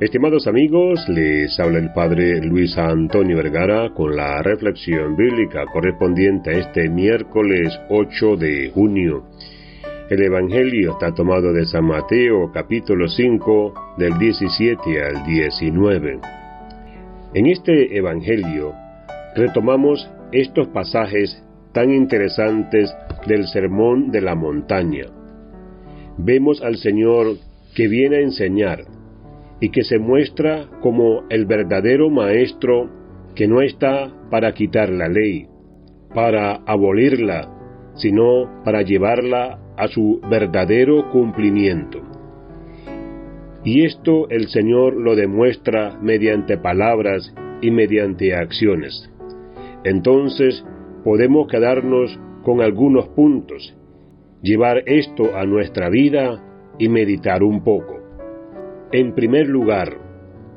Estimados amigos, les habla el Padre Luis Antonio Vergara con la reflexión bíblica correspondiente a este miércoles 8 de junio. El Evangelio está tomado de San Mateo capítulo 5 del 17 al 19. En este Evangelio retomamos estos pasajes tan interesantes del Sermón de la Montaña. Vemos al Señor que viene a enseñar y que se muestra como el verdadero maestro que no está para quitar la ley, para abolirla, sino para llevarla a su verdadero cumplimiento. Y esto el Señor lo demuestra mediante palabras y mediante acciones. Entonces podemos quedarnos con algunos puntos, llevar esto a nuestra vida y meditar un poco. En primer lugar,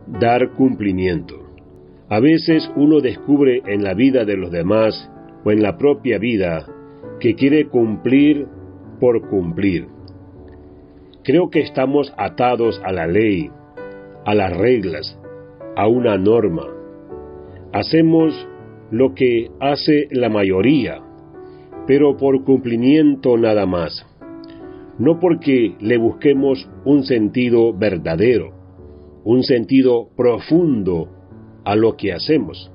dar cumplimiento. A veces uno descubre en la vida de los demás o en la propia vida que quiere cumplir por cumplir. Creo que estamos atados a la ley, a las reglas, a una norma. Hacemos lo que hace la mayoría, pero por cumplimiento nada más no porque le busquemos un sentido verdadero, un sentido profundo a lo que hacemos.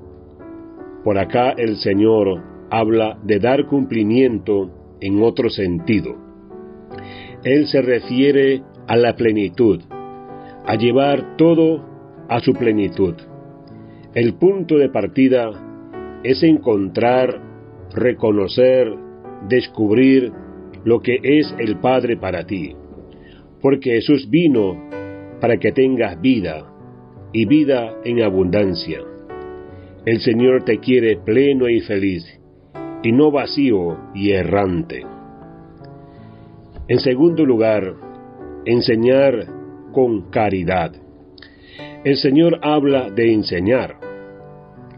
Por acá el Señor habla de dar cumplimiento en otro sentido. Él se refiere a la plenitud, a llevar todo a su plenitud. El punto de partida es encontrar, reconocer, descubrir lo que es el Padre para ti, porque Jesús vino para que tengas vida y vida en abundancia. El Señor te quiere pleno y feliz, y no vacío y errante. En segundo lugar, enseñar con caridad. El Señor habla de enseñar.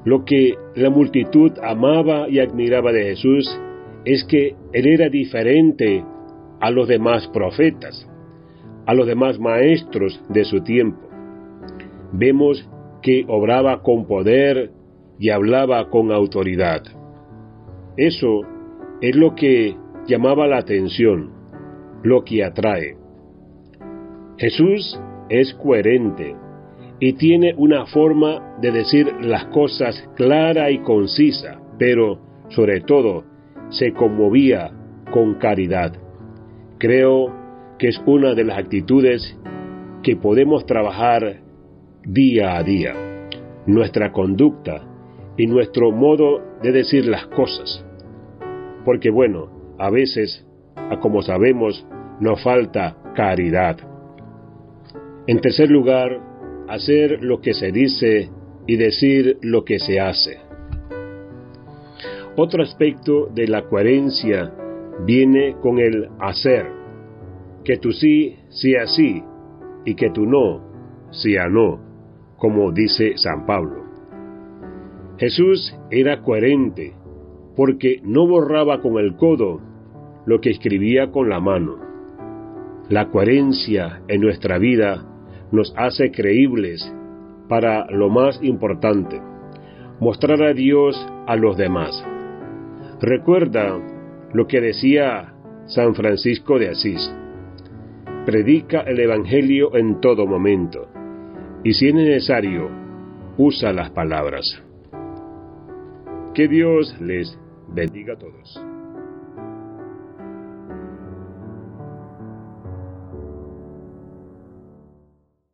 Lo que la multitud amaba y admiraba de Jesús es que él era diferente a los demás profetas, a los demás maestros de su tiempo. Vemos que obraba con poder y hablaba con autoridad. Eso es lo que llamaba la atención, lo que atrae. Jesús es coherente y tiene una forma de decir las cosas clara y concisa, pero sobre todo se conmovía con caridad. Creo que es una de las actitudes que podemos trabajar día a día, nuestra conducta y nuestro modo de decir las cosas. Porque bueno, a veces, como sabemos, nos falta caridad. En tercer lugar, hacer lo que se dice y decir lo que se hace. Otro aspecto de la coherencia viene con el hacer, que tu sí sea sí y que tu no sea no, como dice San Pablo. Jesús era coherente porque no borraba con el codo lo que escribía con la mano. La coherencia en nuestra vida nos hace creíbles para lo más importante, mostrar a Dios a los demás. Recuerda lo que decía San Francisco de Asís. Predica el Evangelio en todo momento y si es necesario, usa las palabras. Que Dios les bendiga a todos.